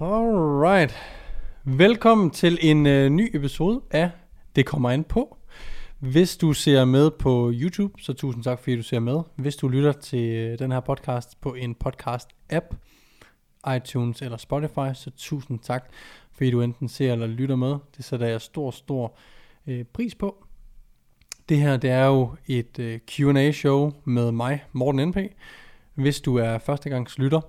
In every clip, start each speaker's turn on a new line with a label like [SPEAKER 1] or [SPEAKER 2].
[SPEAKER 1] Alright. Velkommen til en øh, ny episode af Det kommer an på. Hvis du ser med på YouTube, så tusind tak fordi du ser med. Hvis du lytter til øh, den her podcast på en podcast-app, iTunes eller Spotify, så tusind tak fordi du enten ser eller lytter med. Det sætter jeg stor, stor øh, pris på. Det her det er jo et øh, Q&A show med mig, Morten NP. Hvis du er førstegangs lytter,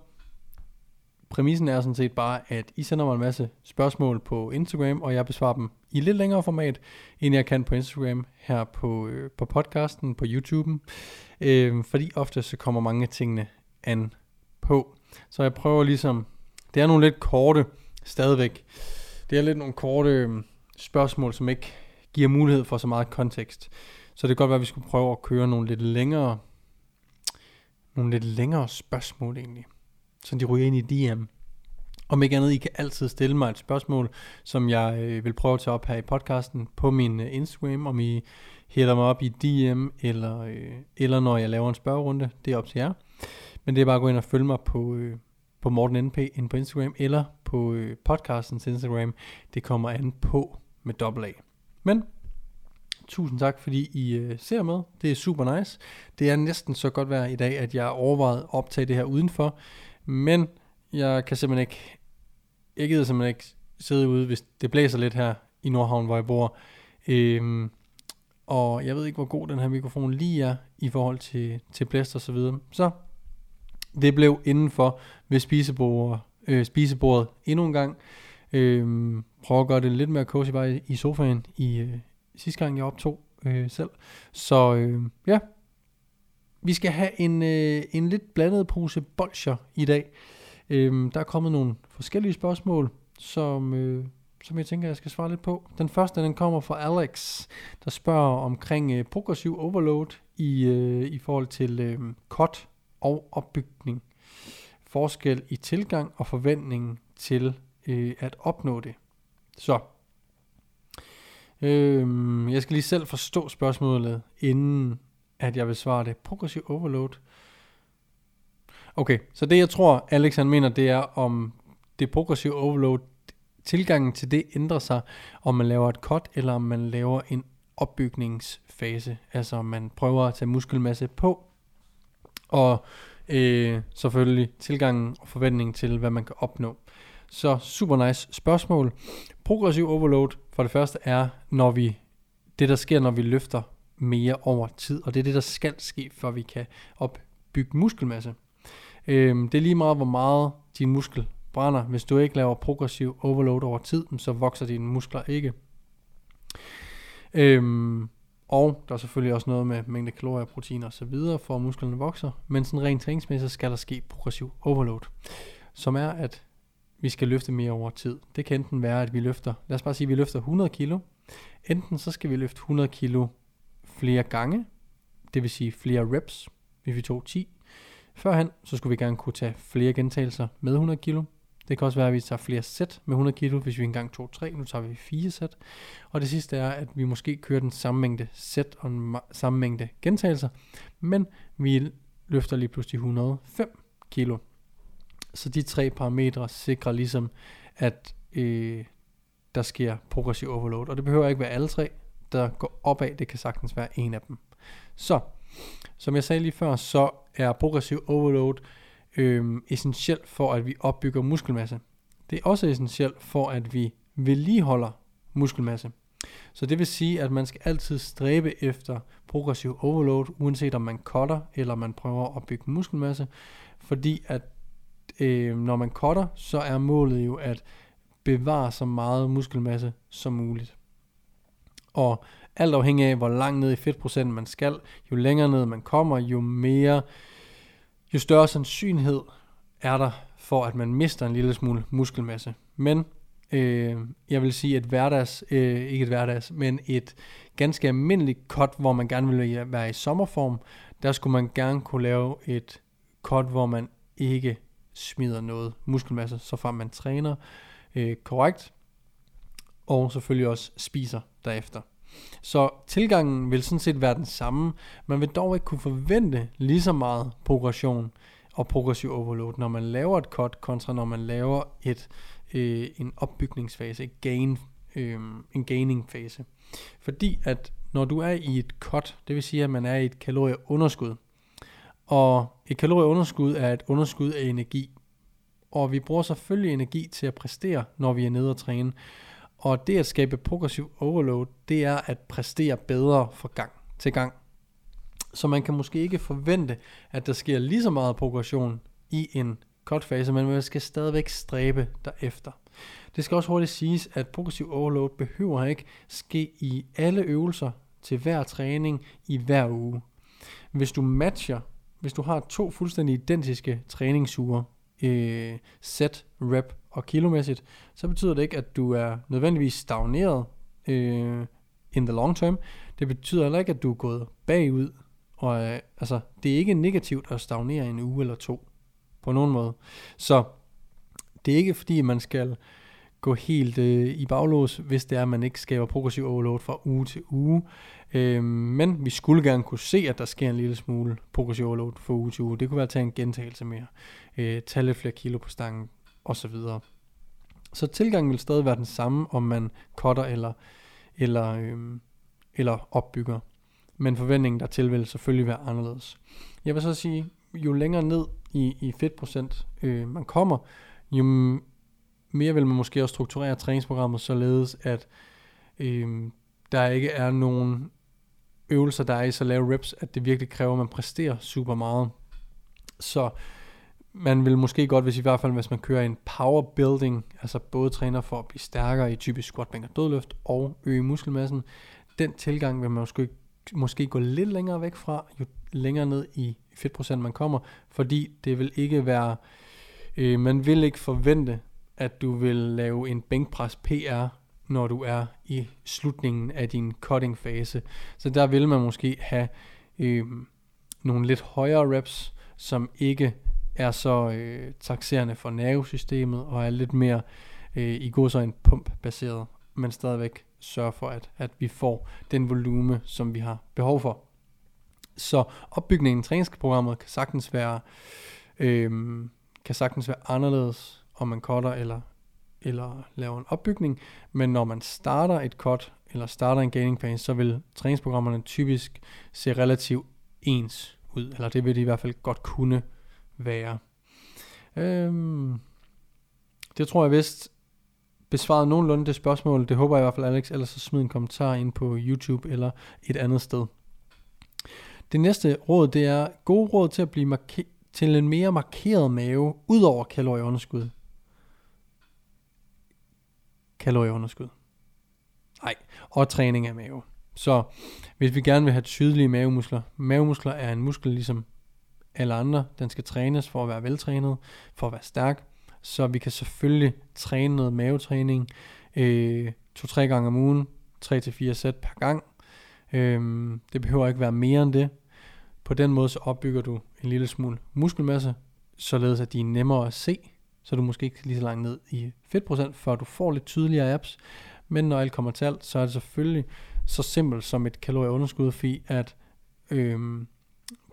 [SPEAKER 1] præmissen er sådan set bare, at I sender mig en masse spørgsmål på Instagram, og jeg besvarer dem i lidt længere format, end jeg kan på Instagram her på, øh, på podcasten, på YouTuben. Øh, fordi ofte så kommer mange tingene an på. Så jeg prøver ligesom, det er nogle lidt korte stadigvæk. Det er lidt nogle korte øh, spørgsmål, som ikke giver mulighed for så meget kontekst. Så det kan godt være, at vi skulle prøve at køre nogle lidt længere, nogle lidt længere spørgsmål egentlig. Så de ryger ind i DM. Om ikke andet, I kan altid stille mig et spørgsmål, som jeg øh, vil prøve at tage op her i podcasten på min øh, Instagram, om I hælder mig op i DM, eller, øh, eller når jeg laver en spørgerunde. Det er op til jer. Men det er bare at gå ind og følge mig på, øh, på Morten NP ind på Instagram, eller på øh, podcastens Instagram. Det kommer an på med dobbelt A. Men tusind tak, fordi I øh, ser med. Det er super nice. Det er næsten så godt vejr i dag, at jeg overvejet at optage det her udenfor. Men jeg kan simpelthen ikke, jeg gider simpelthen ikke sidde ude, hvis det blæser lidt her i Nordhavn, hvor jeg bor. Øhm, og jeg ved ikke, hvor god den her mikrofon lige er i forhold til, til blæst og så videre. Så det blev indenfor ved spisebordet, øh, spisebordet endnu en gang. Øhm, prøv at gøre det lidt mere cozy bare i sofaen i øh, sidste gang jeg optog øh, selv. Så øh, ja, vi skal have en, øh, en lidt blandet pose bolcher i dag. Øhm, der er kommet nogle forskellige spørgsmål, som, øh, som jeg tænker, jeg skal svare lidt på. Den første, den kommer fra Alex, der spørger omkring øh, progressiv overload i, øh, i forhold til øh, cut og opbygning. Forskel i tilgang og forventning til øh, at opnå det. Så, øh, jeg skal lige selv forstå spørgsmålet, inden at jeg vil svare det. Progressiv overload. Okay, så det jeg tror, Alex han mener, det er om det progressive overload, tilgangen til det ændrer sig, om man laver et cut, eller om man laver en opbygningsfase. Altså om man prøver at tage muskelmasse på, og øh, selvfølgelig tilgangen og forventningen til, hvad man kan opnå. Så super nice spørgsmål. Progressiv overload for det første er, når vi det der sker, når vi løfter mere over tid, og det er det, der skal ske, for vi kan opbygge muskelmasse. Øhm, det er lige meget, hvor meget din muskel brænder. Hvis du ikke laver progressiv overload over tid, så vokser dine muskler ikke. Øhm, og der er selvfølgelig også noget med mængde kalorier, proteiner osv. for at musklerne vokser. Men sådan rent træningsmæssigt skal der ske progressiv overload. Som er, at vi skal løfte mere over tid. Det kan enten være, at vi løfter, lad os bare sige, at vi løfter 100 kilo. Enten så skal vi løfte 100 kilo flere gange, det vil sige flere reps, hvis vi tog 10. Førhen, så skulle vi gerne kunne tage flere gentagelser med 100 kilo. Det kan også være, at vi tager flere sæt med 100 kilo, hvis vi engang tog 3. Nu tager vi 4 sæt. Og det sidste er, at vi måske kører den samme mængde sæt og den samme mængde gentagelser, men vi løfter lige pludselig 105 kilo. Så de tre parametre sikrer ligesom, at øh, der sker progressiv overload. Og det behøver ikke være alle tre, der går opad. Det kan sagtens være en af dem. Så, som jeg sagde lige før, så er progressiv overload øh, essentielt for, at vi opbygger muskelmasse. Det er også essentielt for, at vi vedligeholder muskelmasse. Så det vil sige, at man skal altid stræbe efter progressiv overload, uanset om man cutter eller man prøver at bygge muskelmasse, fordi at øh, når man cutter, så er målet jo at bevare så meget muskelmasse som muligt. Og alt afhængig af, hvor langt ned i fedtprocent man skal, jo længere ned man kommer, jo mere, jo større sandsynlighed er der for, at man mister en lille smule muskelmasse. Men øh, jeg vil sige, at hverdags, øh, ikke et hverdags, men et ganske almindeligt cut, hvor man gerne vil være i sommerform, der skulle man gerne kunne lave et cut, hvor man ikke smider noget muskelmasse, så frem man træner øh, korrekt, og selvfølgelig også spiser derefter. Så tilgangen vil sådan set være den samme. Man vil dog ikke kunne forvente lige så meget progression og progressiv overload, når man laver et cut, kontra når man laver et øh, en opbygningsfase, gain, øh, en gaining fase. Fordi at når du er i et cut, det vil sige at man er i et kalorieunderskud, og et kalorieunderskud er et underskud af energi, og vi bruger selvfølgelig energi til at præstere, når vi er nede og træne. Og det at skabe progressiv overload, det er at præstere bedre fra gang til gang. Så man kan måske ikke forvente, at der sker lige så meget progression i en cut-fase, men man skal stadigvæk stræbe derefter. Det skal også hurtigt siges, at progressiv overload behøver ikke ske i alle øvelser til hver træning i hver uge. Hvis du matcher, hvis du har to fuldstændig identiske træningsuger, øh, set, rep og kilomæssigt, så betyder det ikke, at du er nødvendigvis stagneret øh, in the long term. Det betyder heller ikke, at du er gået bagud. Og øh, altså, det er ikke negativt at stagnere en uge eller to på nogen måde. Så det er ikke fordi, man skal gå helt øh, i baglås, hvis det er, at man ikke skaber progressiv overload fra uge til uge. Øh, men vi skulle gerne kunne se, at der sker en lille smule progressiv overload fra uge til uge. Det kunne være at tage en gentagelse mere, øh, tage lidt flere kilo på stangen osv. Så, så tilgangen vil stadig være den samme, om man cutter eller, eller, øhm, eller opbygger. Men forventningen dertil vil selvfølgelig være anderledes. Jeg vil så sige, jo længere ned i, i fedtprocent øh, man kommer, jo mere vil man måske også strukturere træningsprogrammet således, at øh, der ikke er nogen øvelser, der er i så lave reps, at det virkelig kræver, at man præsterer super meget. Så man vil måske godt, hvis i hvert fald hvis man kører en power building, altså både træner for at blive stærkere i typisk squat, bænk og dødløft og øge muskelmassen, den tilgang vil man måske, måske gå lidt længere væk fra, jo længere ned i fedtprocent man kommer, fordi det vil ikke være, øh, man vil ikke forvente, at du vil lave en bænkpres PR, når du er i slutningen af din cutting fase. Så der vil man måske have øh, nogle lidt højere reps, som ikke er så øh, taxerende for nervesystemet og er lidt mere øh, i god så en pump baseret, men stadigvæk sørger for, at, at vi får den volume, som vi har behov for. Så opbygningen af træningsprogrammet kan sagtens være øh, kan sagtens være anderledes, om man cutter eller, eller laver en opbygning, men når man starter et cut eller starter en gaining phase, så vil træningsprogrammerne typisk se relativt ens ud, eller det vil de i hvert fald godt kunne være. Øhm, det tror jeg vist besvarede nogenlunde det spørgsmål. Det håber jeg i hvert fald, Alex. Ellers så smid en kommentar ind på YouTube eller et andet sted. Det næste råd, det er gode råd til at blive marke- til en mere markeret mave, ud over kalorieunderskud. Kalorieunderskud. Nej, og træning af mave. Så hvis vi gerne vil have tydelige mavemuskler, mavemuskler er en muskel ligesom alle andre. Den skal trænes for at være veltrænet, for at være stærk. Så vi kan selvfølgelig træne noget mavetræning øh, to-tre gange om ugen, 3-4 sæt per gang. Øh, det behøver ikke være mere end det. På den måde så opbygger du en lille smule muskelmasse, således at de er nemmere at se, så du måske ikke lige så langt ned i fedtprocent, før du får lidt tydeligere apps. Men når alt kommer til alt, så er det selvfølgelig så simpelt som et kalorieunderskud, fordi at øh,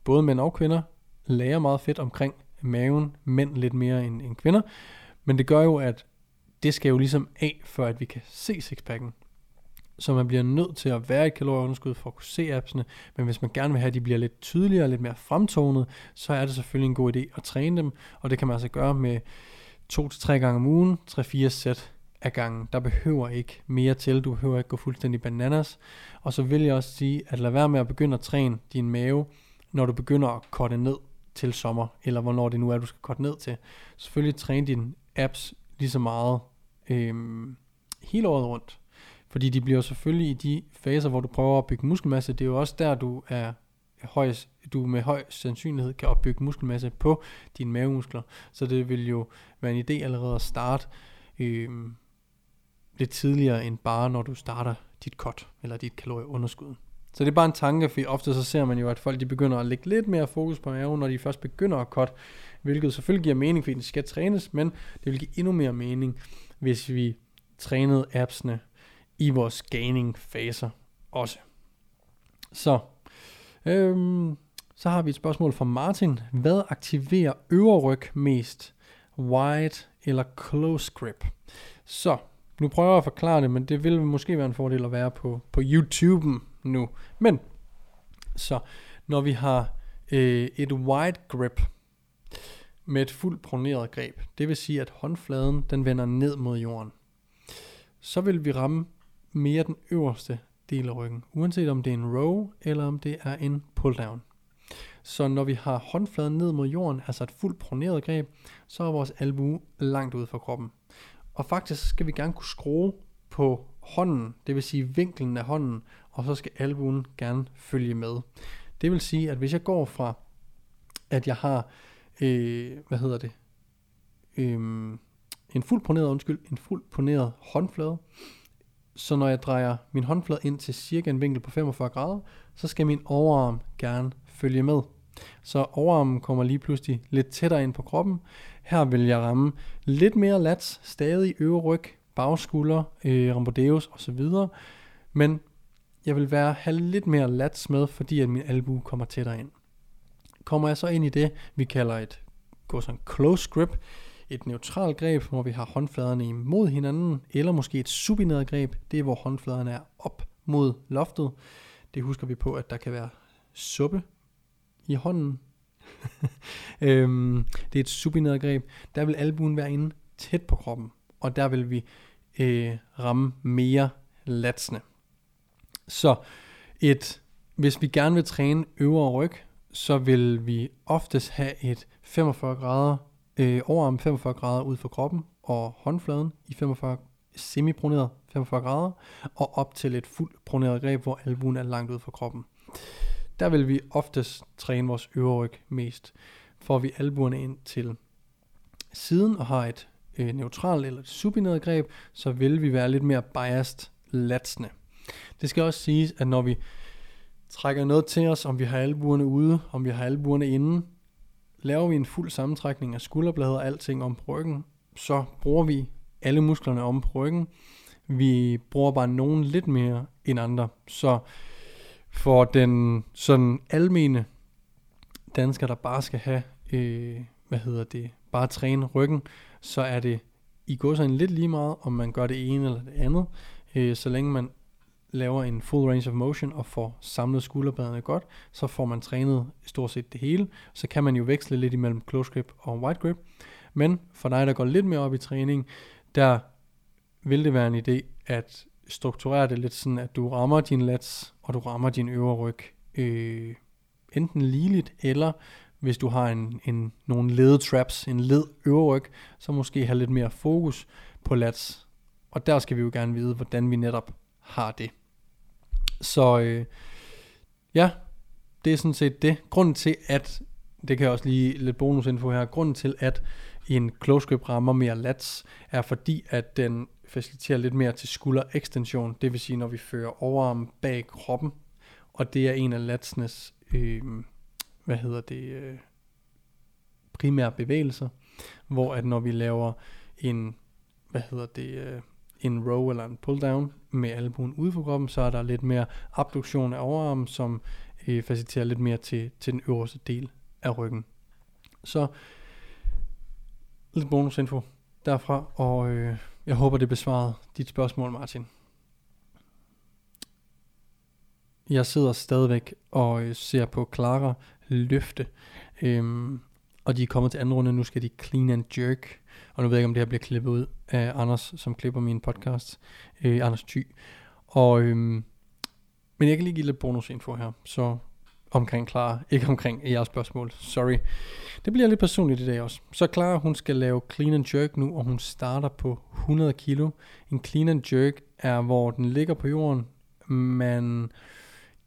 [SPEAKER 1] både mænd og kvinder lærer meget fedt omkring maven, mænd lidt mere end, end kvinder. Men det gør jo, at det skal jo ligesom af, for at vi kan se sixpacken. Så man bliver nødt til at være i kalorieunderskud for at kunne se appsene, men hvis man gerne vil have, at de bliver lidt tydeligere, og lidt mere fremtonet, så er det selvfølgelig en god idé at træne dem, og det kan man altså gøre med 2-3 gange om ugen, 3-4 sæt af gangen. Der behøver ikke mere til, du behøver ikke gå fuldstændig bananas. Og så vil jeg også sige, at lad være med at begynde at træne din mave, når du begynder at korte ned til sommer, eller hvornår det nu er, du skal korte ned til. Selvfølgelig træne dine apps lige så meget øh, hele året rundt. Fordi de bliver selvfølgelig i de faser, hvor du prøver at bygge muskelmasse, det er jo også der, du er højst, du med høj sandsynlighed kan opbygge muskelmasse på dine mavemuskler. Så det vil jo være en idé allerede at starte øh, lidt tidligere end bare når du starter dit cut eller dit kalorieunderskud. Så det er bare en tanke, for ofte så ser man jo, at folk de begynder at lægge lidt mere fokus på maven, når de først begynder at cut, hvilket selvfølgelig giver mening, fordi den skal trænes, men det vil give endnu mere mening, hvis vi trænede appsene i vores gaining-faser også. Så, øhm, så har vi et spørgsmål fra Martin. Hvad aktiverer øverryg mest? wide eller close grip. Så, nu prøver jeg at forklare det, men det vil måske være en fordel at være på, på YouTube'en nu. Men, så, når vi har øh, et wide grip med et fuldt proneret greb, det vil sige, at håndfladen den vender ned mod jorden, så vil vi ramme mere den øverste del af ryggen, uanset om det er en row eller om det er en pulldown. Så når vi har håndfladen ned mod jorden, altså et fuldt proneret greb, så er vores albue langt ud fra kroppen. Og faktisk skal vi gerne kunne skrue på hånden, det vil sige vinklen af hånden, og så skal albuen gerne følge med. Det vil sige, at hvis jeg går fra, at jeg har, øh, hvad hedder det, øh, en fuld poneret, undskyld, en fuld poneret håndflade, så når jeg drejer min håndflade ind til cirka en vinkel på 45 grader, så skal min overarm gerne følge med. Så overarmen kommer lige pludselig lidt tættere ind på kroppen. Her vil jeg ramme lidt mere lats, stadig øvre ryg, bagskulder, øh, rambodeus osv. Men jeg vil være have lidt mere lats med, fordi at min albu kommer tættere ind. Kommer jeg så ind i det, vi kalder et gå sådan close grip, et neutralt greb, hvor vi har håndfladerne imod hinanden, eller måske et supineret greb, det er hvor håndfladerne er op mod loftet. Det husker vi på, at der kan være suppe i hånden. øhm, det er et supineret greb. Der vil albuen være inde tæt på kroppen, og der vil vi øh, ramme mere latsende. Så et, hvis vi gerne vil træne øvre ryg, så vil vi oftest have et 45 grader, øh, overarm 45 grader ud for kroppen, og håndfladen i 45 semiproneret 45 grader, og op til et fuldt proneret greb, hvor albuen er langt ud fra kroppen. Der vil vi oftest træne vores øvre ryg mest. Får vi albuerne ind til siden og har et øh, neutralt eller et subineret greb, så vil vi være lidt mere biased latsende. Det skal også siges, at når vi trækker noget til os, om vi har albuerne ude, om vi har albuerne inde, laver vi en fuld sammentrækning af skulderbladet og alting om på ryggen, så bruger vi alle musklerne om på ryggen. Vi bruger bare nogen lidt mere end andre. Så for den sådan almene dansker, der bare skal have, øh, hvad hedder det, bare træne ryggen, så er det i går sådan lidt lige meget, om man gør det ene eller det andet, øh, så længe man laver en full range of motion og får samlet skulderbladene godt, så får man trænet stort set det hele. Så kan man jo veksle lidt imellem close grip og wide grip. Men for dig, der går lidt mere op i træning, der vil det være en idé at strukturere det lidt sådan, at du rammer din lats, og du rammer din øvre ryg øh, enten ligeligt, eller hvis du har en, en, nogle led traps, en led øvre ryg, så måske have lidt mere fokus på lats. Og der skal vi jo gerne vide, hvordan vi netop har det. Så øh, ja, det er sådan set det. Grunden til, at, det kan jeg også lige lidt bonusinfo her, grunden til, at en close grip rammer mere lats, er fordi, at den faciliterer lidt mere til skulder ekstension, det vil sige, når vi fører overarmen bag kroppen, og det er en af latsenes, øh, hvad hedder det, øh, primære bevægelser, hvor at når vi laver en, hvad hedder det, øh, en row eller en pull down med albuen ude for kroppen, så er der lidt mere abduktion af overarmen, som øh, faciliterer lidt mere til, til den øverste del af ryggen. Så lidt bonusinfo derfra, og øh, jeg håber, det besvarede dit spørgsmål, Martin. Jeg sidder stadigvæk og øh, ser på Clara løfte, øhm, og de er kommet til anden runde, nu skal de clean and jerk, og nu ved jeg ikke, om det her bliver klippet ud af Anders, som klipper min podcast, øh, Anders Thy. Og, øhm, men jeg kan lige give lidt bonusinfo her, så omkring Clara, ikke omkring jeres spørgsmål, sorry. Det bliver lidt personligt i dag også. Så Clara, hun skal lave clean and jerk nu, og hun starter på 100 kilo. En clean and jerk er, hvor den ligger på jorden, man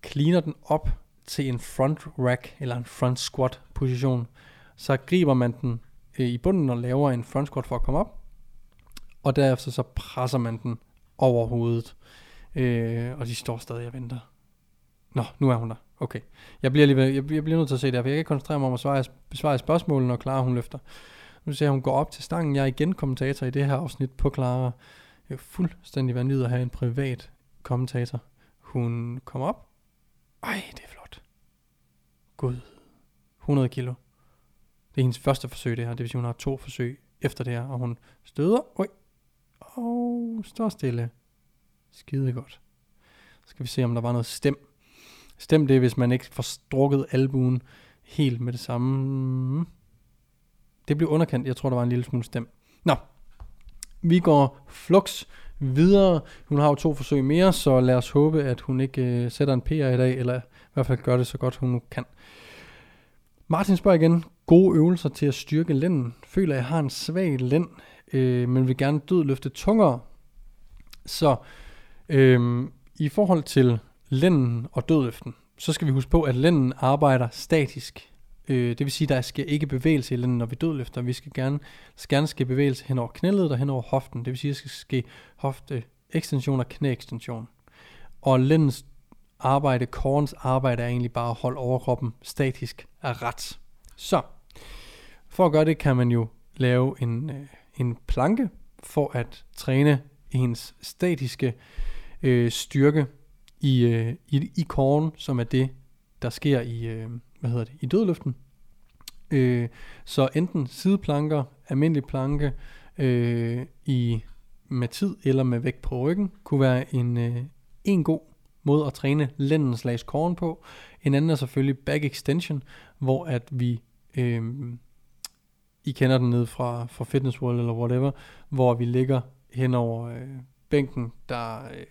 [SPEAKER 1] cleaner den op til en front rack, eller en front squat position. Så griber man den øh, i bunden og laver en front squat for at komme op, og derefter så presser man den over hovedet, øh, og de står stadig og venter. Nå, nu er hun der. Okay. Jeg bliver, lige, jeg, jeg bliver nødt til at se det her, for jeg kan ikke koncentrere mig om at svare, besvare spørgsmålene, når Clara hun løfter. Nu ser jeg, hun går op til stangen. Jeg er igen kommentator i det her afsnit på Clara. Det er fuldstændig vanvittigt at have en privat kommentator. Hun kommer op. Ej, det er flot. Gud. 100 kilo. Det er hendes første forsøg det her. Det vil sige, hun har to forsøg efter det her, og hun støder, oj, og står stille. Skide godt. Så skal vi se, om der var noget stem. Stem det, hvis man ikke får strukket albuen helt med det samme. Det blev underkendt. Jeg tror, der var en lille smule stem. Nå, vi går flux videre. Hun har jo to forsøg mere, så lad os håbe, at hun ikke øh, sætter en PR i dag, eller i hvert fald gør det så godt, hun nu kan. Martin spørger igen, gode øvelser til at styrke lænden. Føler, at jeg har en svag lænd, øh, men vil gerne død løfte tungere. Så øh, i forhold til lænden og dødløften, så skal vi huske på, at lænden arbejder statisk. Øh, det vil sige, at der sker ikke bevægelse i lænden, når vi dødløfter. Vi skal gerne, skal gerne ske bevægelse hen over knæledet og hen over hoften. Det vil sige, at der skal ske hofte ekstension og knæekstension. Og lændens arbejde, korens arbejde er egentlig bare at holde overkroppen statisk af ret. Så, for at gøre det, kan man jo lave en, øh, en planke for at træne ens statiske øh, styrke i, øh, i, i korn, som er det, der sker i, øh, hvad hedder det, i dødløften. Øh, så enten sideplanker, almindelig planke øh, i med tid eller med vægt på ryggen, kunne være en, øh, en god måde at træne lænden slags korn på. En anden er selvfølgelig back extension, hvor at vi, øh, I kender den ned fra, fra Fitness World eller whatever, hvor vi ligger hen over øh, bænken, der... Øh,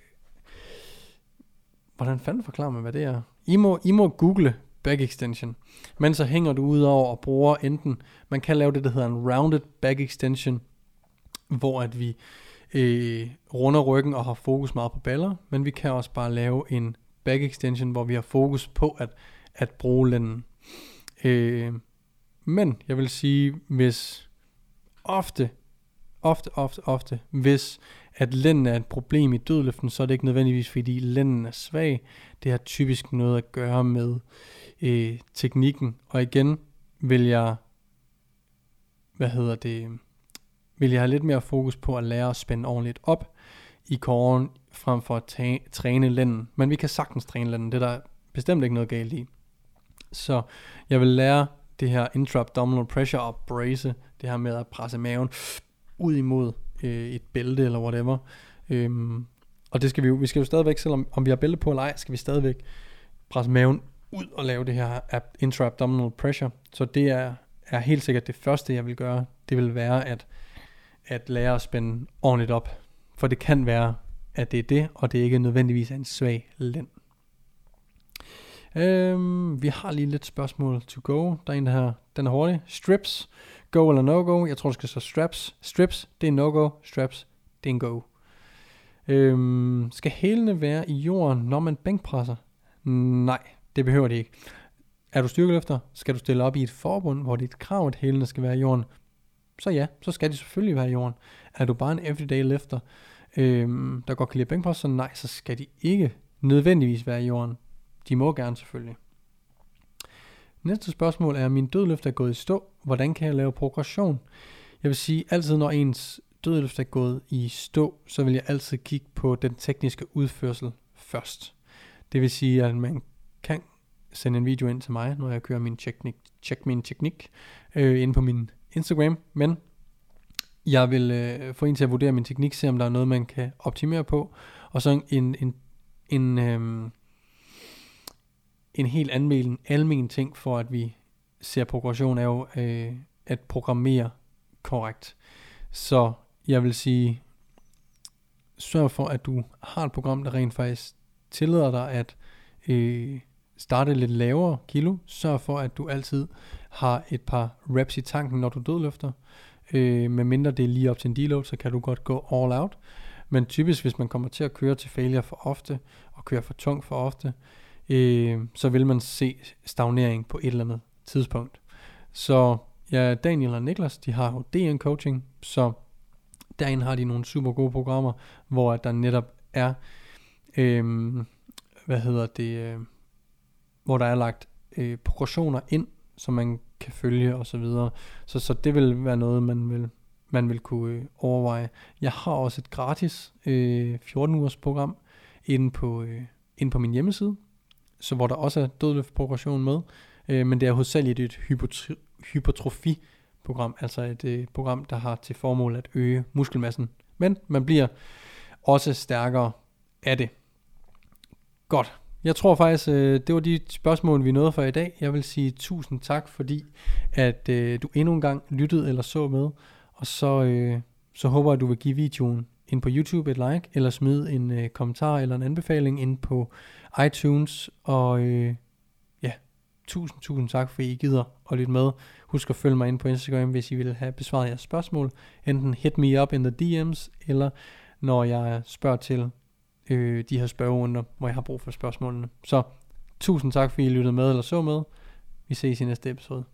[SPEAKER 1] hvordan fanden forklarer man, hvad det er? I må, I må google back extension. Men så hænger du ud over og bruger enten, man kan lave det, der hedder en rounded back extension, hvor at vi øh, runder ryggen og har fokus meget på baller, men vi kan også bare lave en back extension, hvor vi har fokus på at, at bruge lænden. Øh, men jeg vil sige, hvis ofte, ofte, ofte, ofte, hvis at lænden er et problem i dødløften, så er det ikke nødvendigvis, fordi lænden er svag. Det har typisk noget at gøre med øh, teknikken. Og igen vil jeg, hvad hedder det, vil jeg have lidt mere fokus på at lære at spænde ordentligt op i kåren, frem for at ta- træne lænden. Men vi kan sagtens træne lænden, det er der bestemt ikke noget galt i. Så jeg vil lære det her intra-abdominal pressure og brace, det her med at presse maven ud imod øh, et bælte eller whatever. Øhm, og det skal vi jo, vi skal jo stadigvæk, selvom om vi har bælte på eller ej, skal vi stadigvæk presse maven ud og lave det her intra-abdominal pressure. Så det er, er helt sikkert det første, jeg vil gøre. Det vil være at, at lære at spænde ordentligt op. For det kan være, at det er det, og det er ikke nødvendigvis en svag lænd. Øhm, vi har lige lidt spørgsmål to go. Der er en, der her, den er hurtig. Strips, go eller no go? Jeg tror, det skal så straps. Strips, det er no go. Straps, det er en go. Øhm, skal hælene være i jorden, når man bænkpresser? Nej, det behøver de ikke. Er du styrkeløfter, skal du stille op i et forbund, hvor dit krav, at hælene skal være i jorden. Så ja, så skal de selvfølgelig være i jorden. Er du bare en everyday lifter, øhm, der godt kan lide bænkpres, så nej, så skal de ikke nødvendigvis være i jorden. De må gerne selvfølgelig. Næste spørgsmål er, min dødløft er gået i stå. Hvordan kan jeg lave progression? Jeg vil sige, altid når ens dødløft er gået i stå, så vil jeg altid kigge på den tekniske udførsel først. Det vil sige, at man kan sende en video ind til mig, når jeg kører min teknik, check min teknik øh, ind på min Instagram, men jeg vil øh, få en til at vurdere min teknik, se om der er noget, man kan optimere på, og så en, en, en, øh, en helt almen, almen ting for, at vi ser progression, er jo øh, at programmere korrekt. Så jeg vil sige, sørg for, at du har et program, der rent faktisk tillader dig at øh, starte lidt lavere kilo. Sørg for, at du altid har et par reps i tanken, når du dødløfter. Øh, med mindre det er lige op til en deload, så kan du godt gå all out. Men typisk, hvis man kommer til at køre til failure for ofte, og køre for tung for ofte, øh, så vil man se stagnering på et eller andet tidspunkt. Så ja, Daniel og Niklas, de har jo DN Coaching, så derinde har de nogle super gode programmer, hvor der netop er, øh, hvad hedder det, øh, hvor der er lagt øh, progressioner ind, som man kan følge og så videre. Så, så det vil være noget, man vil, man vil kunne øh, overveje. Jeg har også et gratis øh, 14 ugers program inde på, øh, inde på min hjemmeside, så hvor der også er dødløftprogression med, øh, men det er hovedsageligt et hypertrofi-program, altså et øh, program, der har til formål at øge muskelmassen. Men man bliver også stærkere af det. Godt. Jeg tror faktisk, øh, det var de spørgsmål, vi nåede for i dag. Jeg vil sige tusind tak, fordi at øh, du endnu en gang lyttede eller så med. Og så, øh, så håber jeg, at du vil give videoen ind på YouTube et like, eller smid en øh, kommentar eller en anbefaling ind på iTunes. Og øh, ja, tusind, tusind tak, fordi I gider at lytte med. Husk at følge mig ind på Instagram, hvis I vil have besvaret jeres spørgsmål. Enten hit me up in the DM's, eller når jeg spørger til øh, de her spørgerunder, hvor jeg har brug for spørgsmålene. Så tusind tak, fordi I lyttede med eller så med. Vi ses i næste episode.